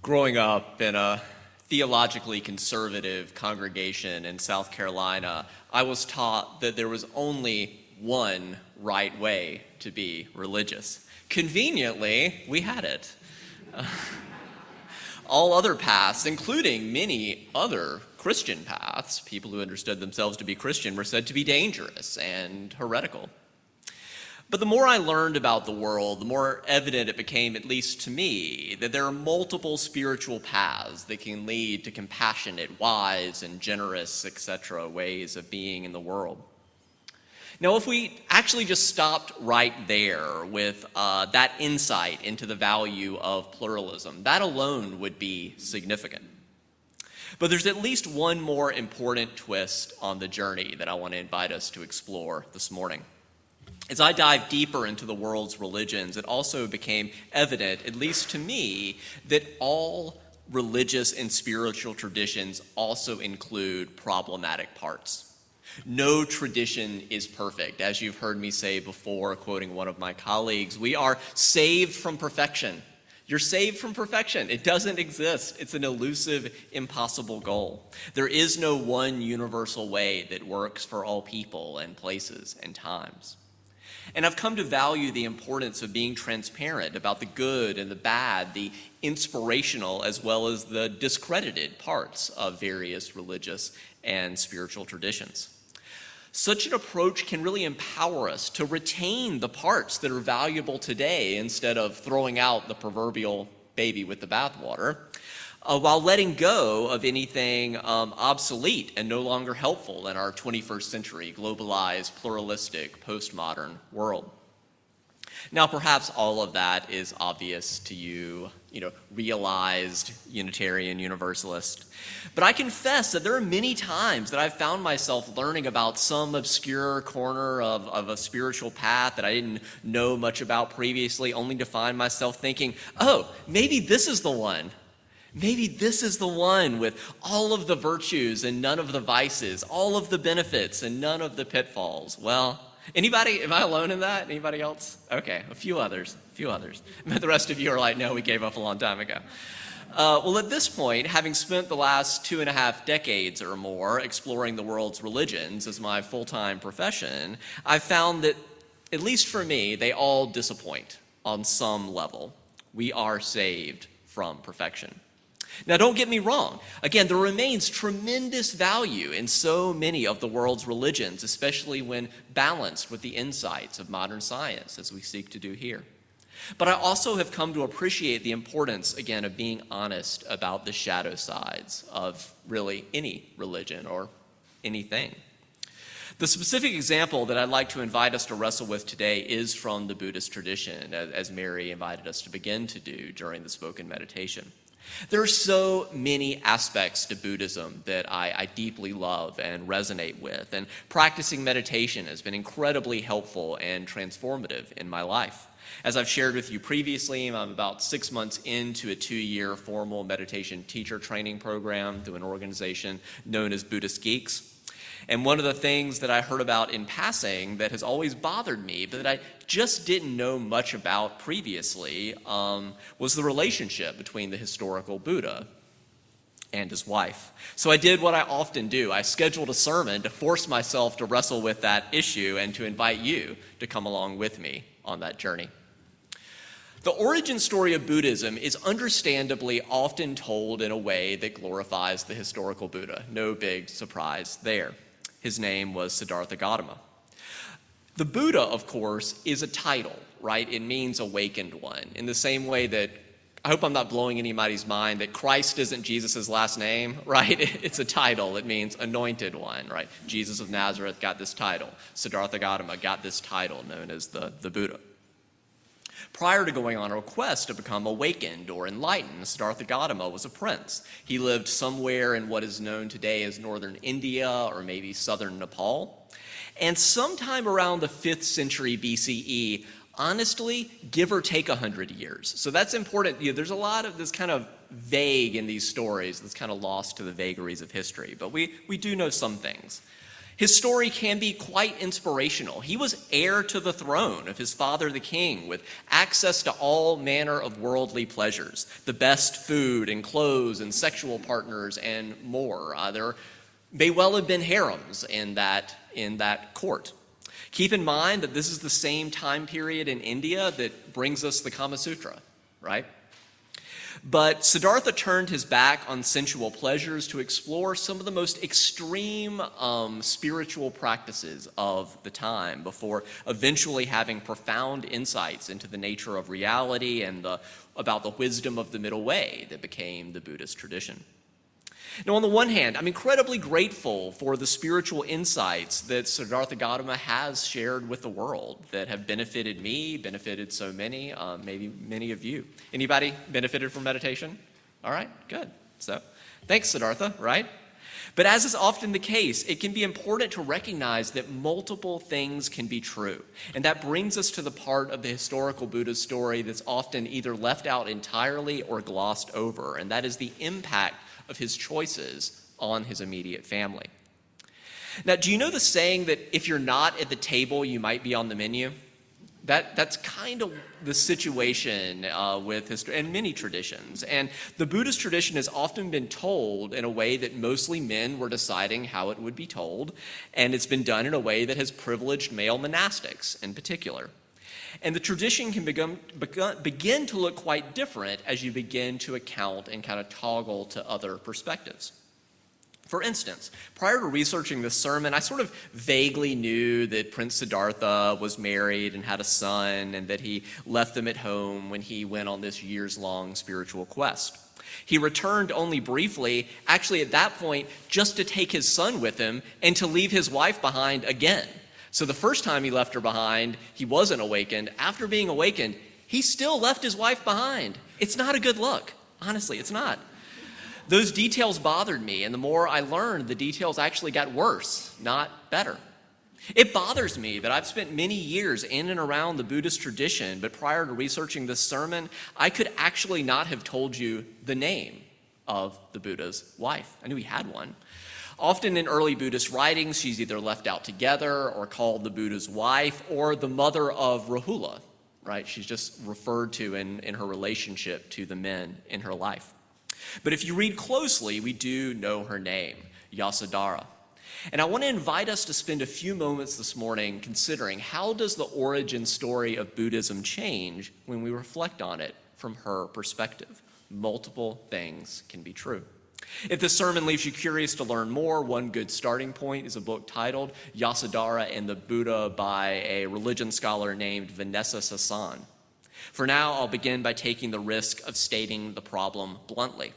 Growing up in a theologically conservative congregation in South Carolina, I was taught that there was only one right way to be religious. Conveniently, we had it. all other paths, including many other Christian paths, people who understood themselves to be Christian, were said to be dangerous and heretical. But the more I learned about the world, the more evident it became, at least to me, that there are multiple spiritual paths that can lead to compassionate, wise, and generous, etc., ways of being in the world. Now, if we actually just stopped right there with uh, that insight into the value of pluralism, that alone would be significant. But there's at least one more important twist on the journey that I want to invite us to explore this morning. As I dive deeper into the world's religions, it also became evident, at least to me, that all religious and spiritual traditions also include problematic parts. No tradition is perfect. As you've heard me say before, quoting one of my colleagues, we are saved from perfection. You're saved from perfection. It doesn't exist. It's an elusive, impossible goal. There is no one universal way that works for all people and places and times. And I've come to value the importance of being transparent about the good and the bad, the inspirational as well as the discredited parts of various religious and spiritual traditions. Such an approach can really empower us to retain the parts that are valuable today instead of throwing out the proverbial baby with the bathwater uh, while letting go of anything um, obsolete and no longer helpful in our 21st century globalized, pluralistic, postmodern world. Now, perhaps all of that is obvious to you, you know, realized Unitarian Universalist. But I confess that there are many times that I've found myself learning about some obscure corner of, of a spiritual path that I didn't know much about previously, only to find myself thinking, oh, maybe this is the one. Maybe this is the one with all of the virtues and none of the vices, all of the benefits and none of the pitfalls. Well, anybody, am I alone in that? Anybody else? Okay, a few others, a few others. But the rest of you are like, no, we gave up a long time ago. Uh, well, at this point, having spent the last two and a half decades or more exploring the world's religions as my full time profession, I've found that, at least for me, they all disappoint on some level. We are saved from perfection. Now, don't get me wrong. Again, there remains tremendous value in so many of the world's religions, especially when balanced with the insights of modern science, as we seek to do here. But I also have come to appreciate the importance, again, of being honest about the shadow sides of really any religion or anything. The specific example that I'd like to invite us to wrestle with today is from the Buddhist tradition, as Mary invited us to begin to do during the spoken meditation. There are so many aspects to Buddhism that I, I, deeply love and resonate with, and practicing meditation has been incredibly helpful and transformative in my life. As I've shared with you previously, I'm about six months into a two year formal meditation teacher training program through an organization known as Buddhist Geeks. And one of the things that I heard about in passing that has always bothered me, but that I just didn't know much about previously, um, was the relationship between the historical Buddha and his wife. So I did what I often do. I scheduled a sermon to force myself to wrestle with that issue and to invite you to come along with me on that journey. The origin story of Buddhism is understandably often told in a way that glorifies the historical Buddha. No big surprise there. His name was Siddhartha Gautama. The Buddha, of course, is a title, right? It means awakened one. In the same way that I hope I'm not blowing anybody's mind that Christ isn't Jesus' last name, right? It's a title. It means anointed one, right? Jesus of Nazareth got this title. Siddhartha Gautama got this title known as the, the Buddha. Prior to going on a quest to become awakened or enlightened, Siddhartha Gautama was a prince. He lived somewhere in what is known today as northern India or maybe southern Nepal. And sometime around the 5th century BCE, honestly, give or take 100 years. So that's important. You know, there's a lot of this kind of vague in these stories that's kind of lost to the vagaries of history, but we, we do know some things. His story can be quite inspirational. He was heir to the throne of his father, the king, with access to all manner of worldly pleasures the best food and clothes and sexual partners and more. Uh, there may well have been harems in that, in that court. Keep in mind that this is the same time period in India that brings us the Kama Sutra, right? But Siddhartha turned his back on sensual pleasures to explore some of the most extreme um, spiritual practices of the time before eventually having profound insights into the nature of reality and the, about the wisdom of the middle way that became the Buddhist tradition. Now, on the one hand, I'm incredibly grateful for the spiritual insights that Siddhartha Gautama has shared with the world that have benefited me, benefited so many, uh, maybe many of you. Anybody benefited from meditation? All right, good. So, thanks, Siddhartha, right? But as is often the case, it can be important to recognize that multiple things can be true. And that brings us to the part of the historical Buddha story that's often either left out entirely or glossed over, and that is the impact of his choices on his immediate family. Now, do you know the saying that if you're not at the table, you might be on the menu? That, that's kind of the situation uh, with history and many traditions. And the Buddhist tradition has often been told in a way that mostly men were deciding how it would be told, and it's been done in a way that has privileged male monastics in particular. And the tradition can begin, begin to look quite different as you begin to account and kind of toggle to other perspectives. For instance, prior to researching this sermon, I sort of vaguely knew that Prince Siddhartha was married and had a son, and that he left them at home when he went on this years long spiritual quest. He returned only briefly, actually, at that point, just to take his son with him and to leave his wife behind again. So the first time he left her behind, he wasn't awakened. After being awakened, he still left his wife behind. It's not a good look. Honestly, it's not. Those details bothered me, and the more I learned, the details actually got worse, not better. It bothers me that I've spent many years in and around the Buddhist tradition, but prior to researching this sermon, I could actually not have told you the name of the Buddha's wife. I knew he had one. Often in early Buddhist writings, she's either left out together or called the Buddha's wife or the mother of Rahula, right? She's just referred to in, in her relationship to the men in her life. But if you read closely, we do know her name, Yasodhara. And I want to invite us to spend a few moments this morning considering how does the origin story of Buddhism change when we reflect on it from her perspective. Multiple things can be true. If this sermon leaves you curious to learn more, one good starting point is a book titled Yasodhara and the Buddha by a religion scholar named Vanessa Sasson. For now, I'll begin by taking the risk of stating the problem bluntly.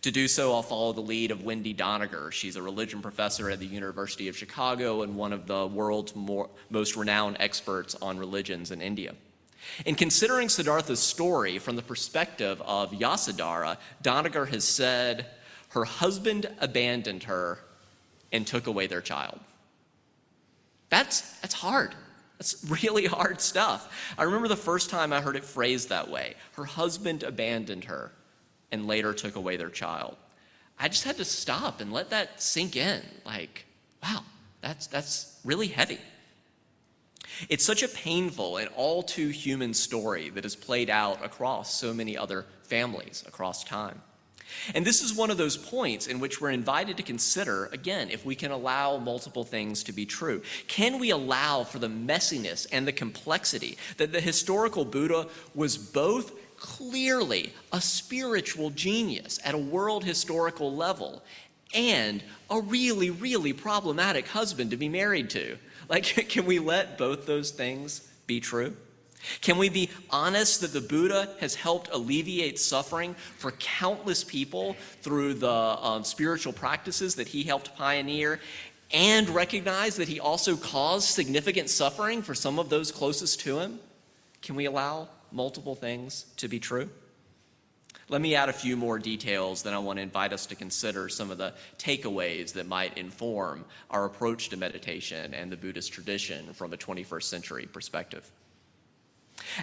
To do so, I'll follow the lead of Wendy Doniger. She's a religion professor at the University of Chicago and one of the world's more, most renowned experts on religions in India. In considering Siddhartha's story from the perspective of Yasodhara, Doniger has said, her husband abandoned her and took away their child. That's, that's hard. That's really hard stuff. I remember the first time I heard it phrased that way. Her husband abandoned her and later took away their child. I just had to stop and let that sink in. Like, wow, that's, that's really heavy. It's such a painful and all too human story that is played out across so many other families across time. And this is one of those points in which we're invited to consider again if we can allow multiple things to be true. Can we allow for the messiness and the complexity that the historical Buddha was both clearly a spiritual genius at a world historical level and a really, really problematic husband to be married to? Like, can we let both those things be true? Can we be honest that the Buddha has helped alleviate suffering for countless people through the um, spiritual practices that he helped pioneer and recognize that he also caused significant suffering for some of those closest to him? Can we allow multiple things to be true? Let me add a few more details, then I want to invite us to consider some of the takeaways that might inform our approach to meditation and the Buddhist tradition from a 21st century perspective.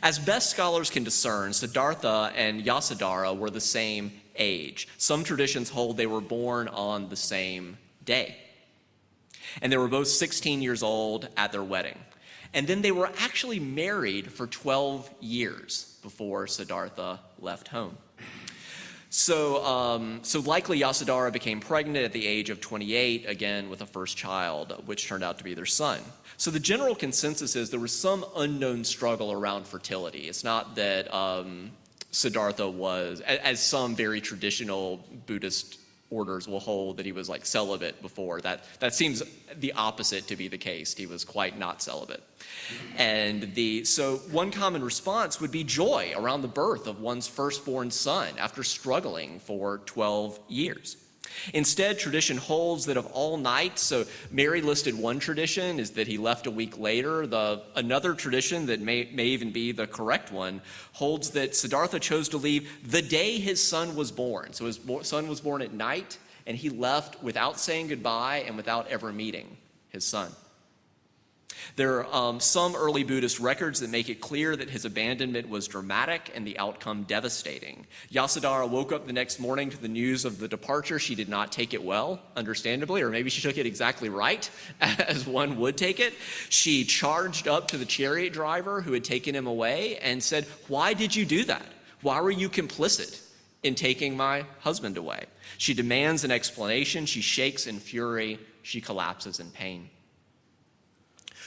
As best scholars can discern, Siddhartha and Yasodhara were the same age. Some traditions hold they were born on the same day. And they were both 16 years old at their wedding. And then they were actually married for 12 years before Siddhartha left home. So, um, so likely Yasodhara became pregnant at the age of 28, again with a first child, which turned out to be their son. So the general consensus is there was some unknown struggle around fertility. It's not that um, Siddhartha was, as some very traditional Buddhist orders will hold that he was like celibate before. That, that seems the opposite to be the case. He was quite not celibate. And the, so one common response would be joy around the birth of one's firstborn son after struggling for 12 years. Instead, tradition holds that of all nights, so Mary listed one tradition is that he left a week later. The, another tradition that may, may even be the correct one holds that Siddhartha chose to leave the day his son was born. So his son was born at night, and he left without saying goodbye and without ever meeting his son. There are um, some early Buddhist records that make it clear that his abandonment was dramatic and the outcome devastating. Yasodhara woke up the next morning to the news of the departure. She did not take it well, understandably, or maybe she took it exactly right, as one would take it. She charged up to the chariot driver who had taken him away and said, Why did you do that? Why were you complicit? in taking my husband away. She demands an explanation. She shakes in fury. She collapses in pain.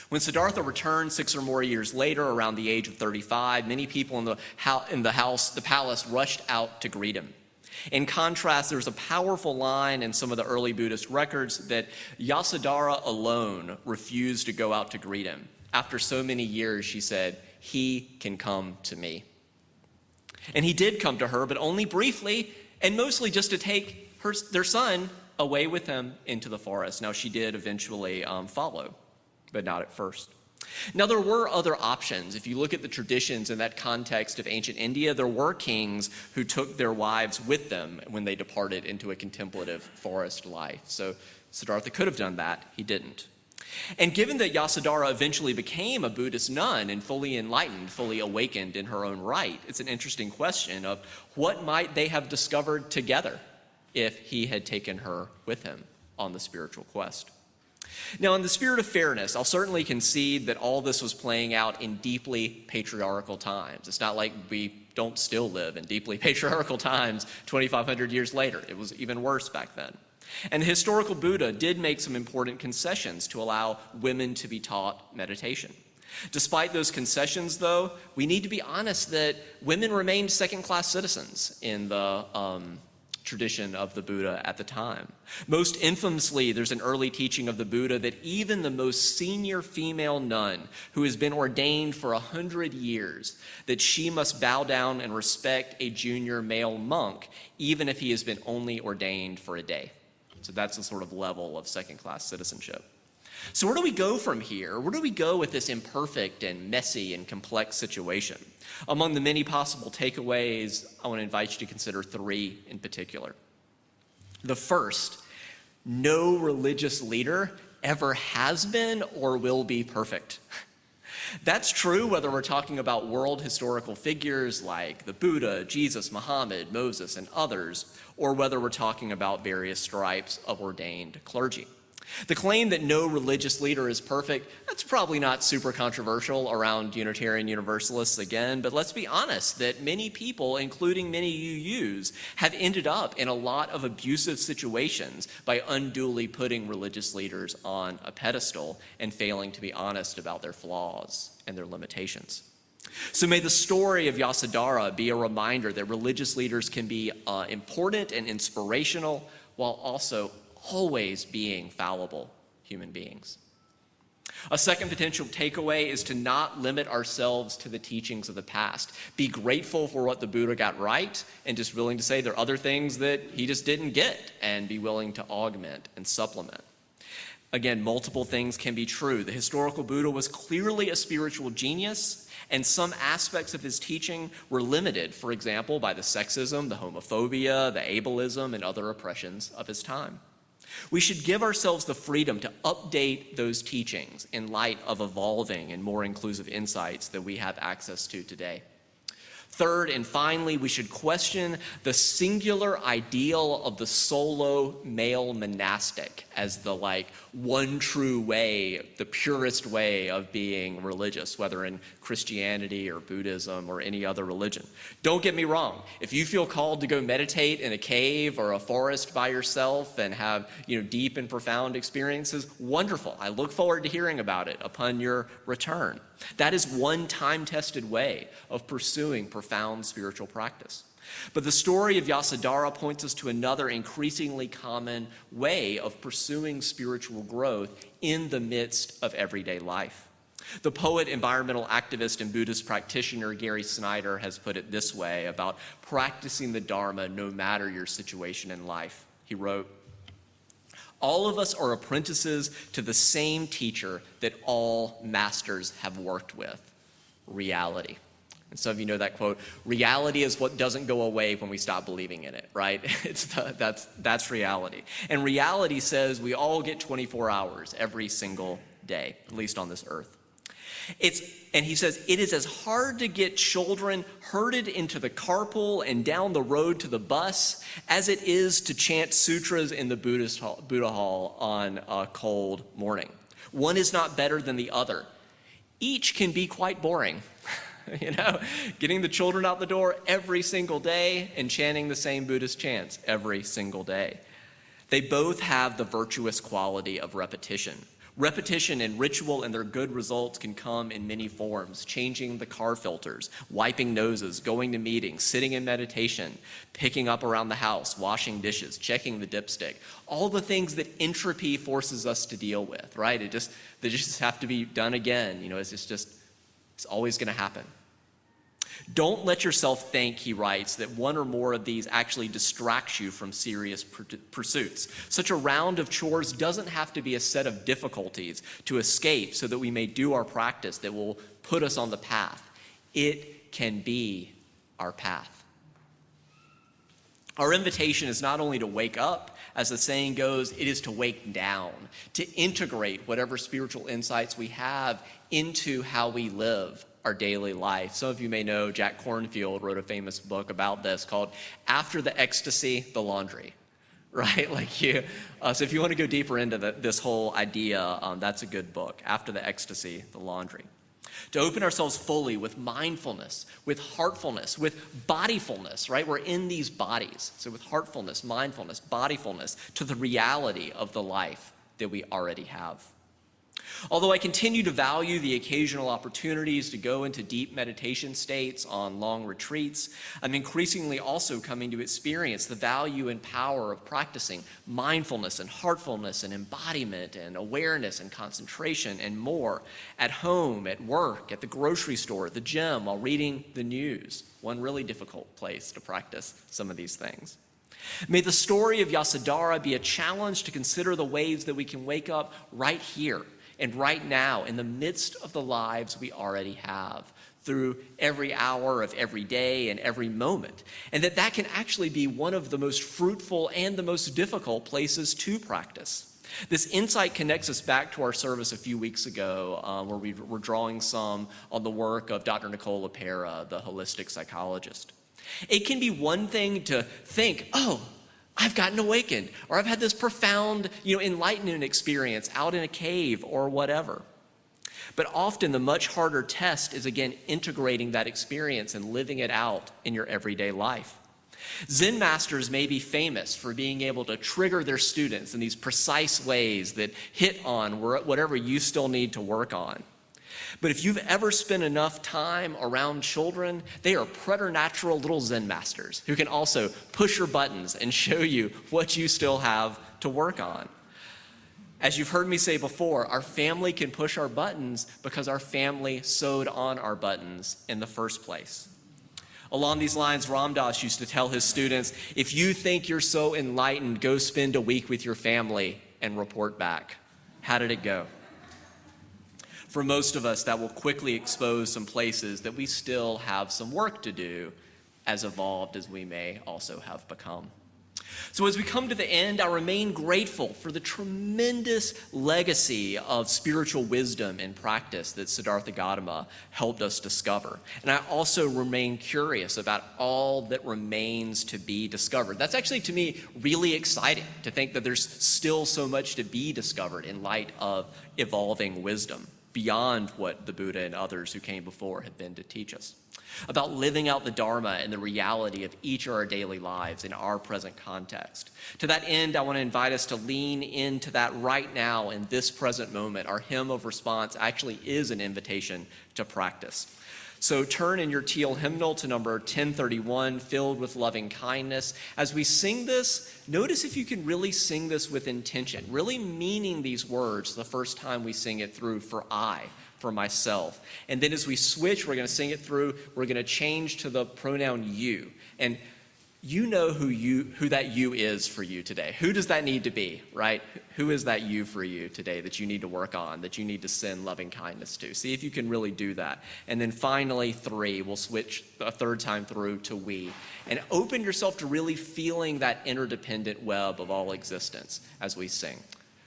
When Siddhartha returned six or more years later, around the age of 35, many people in the, in the house, the palace, rushed out to greet him. In contrast, there's a powerful line in some of the early Buddhist records that Yasodhara alone refused to go out to greet him. After so many years, she said, He can come to me. And he did come to her, but only briefly, and mostly just to take her, their son away with him into the forest. Now, she did eventually um, follow but not at first. Now, there were other options. If you look at the traditions in that context of ancient India, there were kings who took their wives with them when they departed into a contemplative forest life. So Siddhartha could have done that, he didn't. And given that Yasodhara eventually became a Buddhist nun and fully enlightened, fully awakened in her own right, it's an interesting question of what might they have discovered together if he had taken her with him on the spiritual quest. Now, in the spirit of fairness, I'll certainly concede that all this was playing out in deeply patriarchal times. It's not like we don't still live in deeply patriarchal times 2,500 years later. It was even worse back then. And the historical Buddha did make some important concessions to allow women to be taught meditation. Despite those concessions, though, we need to be honest that women remained second class citizens in the um, tradition of the Buddha at the time. Most infamously, there's an early teaching of the Buddha that even the most senior female nun who has been ordained for a hundred years, that she must bow down and respect a junior male monk, even if he has been only ordained for a day. So that's the sort of level of second class citizenship. So, where do we go from here? Where do we go with this imperfect and messy and complex situation? Among the many possible takeaways, I want to invite you to consider three in particular. The first no religious leader ever has been or will be perfect. That's true whether we're talking about world historical figures like the Buddha, Jesus, Muhammad, Moses, and others, or whether we're talking about various stripes of ordained clergy. The claim that no religious leader is perfect, that's probably not super controversial around Unitarian Universalists again, but let's be honest that many people, including many UUs, have ended up in a lot of abusive situations by unduly putting religious leaders on a pedestal and failing to be honest about their flaws and their limitations. So may the story of Yasodhara be a reminder that religious leaders can be uh, important and inspirational while also always being fallible human beings. A second potential takeaway is to not limit ourselves to the teachings of the past. Be grateful for what the Buddha got right and just willing to say there are other things that he just didn't get and be willing to augment and supplement. Again, multiple things can be true. The historical Buddha was clearly a spiritual genius, and some aspects of his teaching were limited, for example, by the sexism, the homophobia, the ableism, and other oppressions of his time. We should give ourselves the freedom to update those teachings in light of evolving and more inclusive insights that we have access to today. Third, and finally, we should question the singular ideal of the solo male monastic as the like one true way, the purest way of being religious, whether in Christianity or Buddhism or any other religion. Don't get me wrong. If you feel called to go meditate in a cave or a forest by yourself and have, you know, deep and profound experiences, wonderful. I look forward to hearing about it upon your return. That is one time-tested way of pursuing profound spiritual practice. But the story of Yasodhara points us to another increasingly common way of pursuing spiritual growth in the midst of everyday life. The poet, environmental activist, and Buddhist practitioner Gary Snyder has put it this way about practicing the Dharma no matter your situation in life. He wrote, All of us are apprentices to the same teacher that all masters have worked with reality. And some of you know that quote reality is what doesn't go away when we stop believing in it, right? It's the, that's, that's reality. And reality says we all get 24 hours every single day, at least on this earth. It's, and he says, it is as hard to get children herded into the carpool and down the road to the bus as it is to chant sutras in the Buddhist hall, Buddha hall on a cold morning. One is not better than the other. Each can be quite boring. you know, getting the children out the door every single day and chanting the same Buddhist chants every single day. They both have the virtuous quality of repetition. Repetition and ritual and their good results can come in many forms changing the car filters, wiping noses, going to meetings, sitting in meditation, picking up around the house, washing dishes, checking the dipstick. All the things that entropy forces us to deal with, right? It just, they just have to be done again. You know, it's just, it's always going to happen. Don't let yourself think, he writes, that one or more of these actually distracts you from serious pursuits. Such a round of chores doesn't have to be a set of difficulties to escape so that we may do our practice that will put us on the path. It can be our path. Our invitation is not only to wake up, as the saying goes, it is to wake down, to integrate whatever spiritual insights we have into how we live our daily life. Some of you may know Jack Kornfield wrote a famous book about this called After the Ecstasy, the Laundry. Right? Like you, uh, so if you want to go deeper into the, this whole idea, um, that's a good book. After the Ecstasy, the Laundry. To open ourselves fully with mindfulness, with heartfulness, with bodyfulness, right? We're in these bodies. So with heartfulness, mindfulness, bodyfulness to the reality of the life that we already have. Although I continue to value the occasional opportunities to go into deep meditation states on long retreats, I'm increasingly also coming to experience the value and power of practicing mindfulness and heartfulness and embodiment and awareness and concentration and more at home, at work, at the grocery store, at the gym, while reading the news. One really difficult place to practice some of these things. May the story of Yasodhara be a challenge to consider the ways that we can wake up right here and right now in the midst of the lives we already have through every hour of every day and every moment and that that can actually be one of the most fruitful and the most difficult places to practice this insight connects us back to our service a few weeks ago, uh, where we were drawing some on the work of Dr. Nicola LePera, the holistic psychologist. It can be one thing to think, oh, I've gotten awakened, or I've had this profound, you know, enlightenment experience out in a cave or whatever. But often the much harder test is again integrating that experience and living it out in your everyday life. Zen masters may be famous for being able to trigger their students in these precise ways that hit on whatever you still need to work on. But if you've ever spent enough time around children, they are preternatural little Zen masters who can also push your buttons and show you what you still have to work on. As you've heard me say before, our family can push our buttons because our family sewed on our buttons in the first place. Along these lines, Ram Dass used to tell his students if you think you're so enlightened, go spend a week with your family and report back. How did it go? For most of us, that will quickly expose some places that we still have some work to do, as evolved as we may also have become. So, as we come to the end, I remain grateful for the tremendous legacy of spiritual wisdom and practice that Siddhartha Gautama helped us discover. And I also remain curious about all that remains to be discovered. That's actually, to me, really exciting to think that there's still so much to be discovered in light of evolving wisdom beyond what the Buddha and others who came before had been to teach us about living out the Dharma and the reality of each of our daily lives in our present context. To that end, I want to invite us to lean into that right now in this present moment. Our hymn of response actually is an invitation to practice. So turn in your teal hymnal to number 1031, filled with loving kindness. As we sing this, notice if you can really sing this with intention, really meaning these words the first time we sing it through for I for myself. And then as we switch, we're going to sing it through, we're going to change to the pronoun you. And you know who you who that you is for you today. Who does that need to be, right? Who is that you for you today that you need to work on, that you need to send loving kindness to? See if you can really do that. And then finally, three, we'll switch a third time through to we. And open yourself to really feeling that interdependent web of all existence as we sing.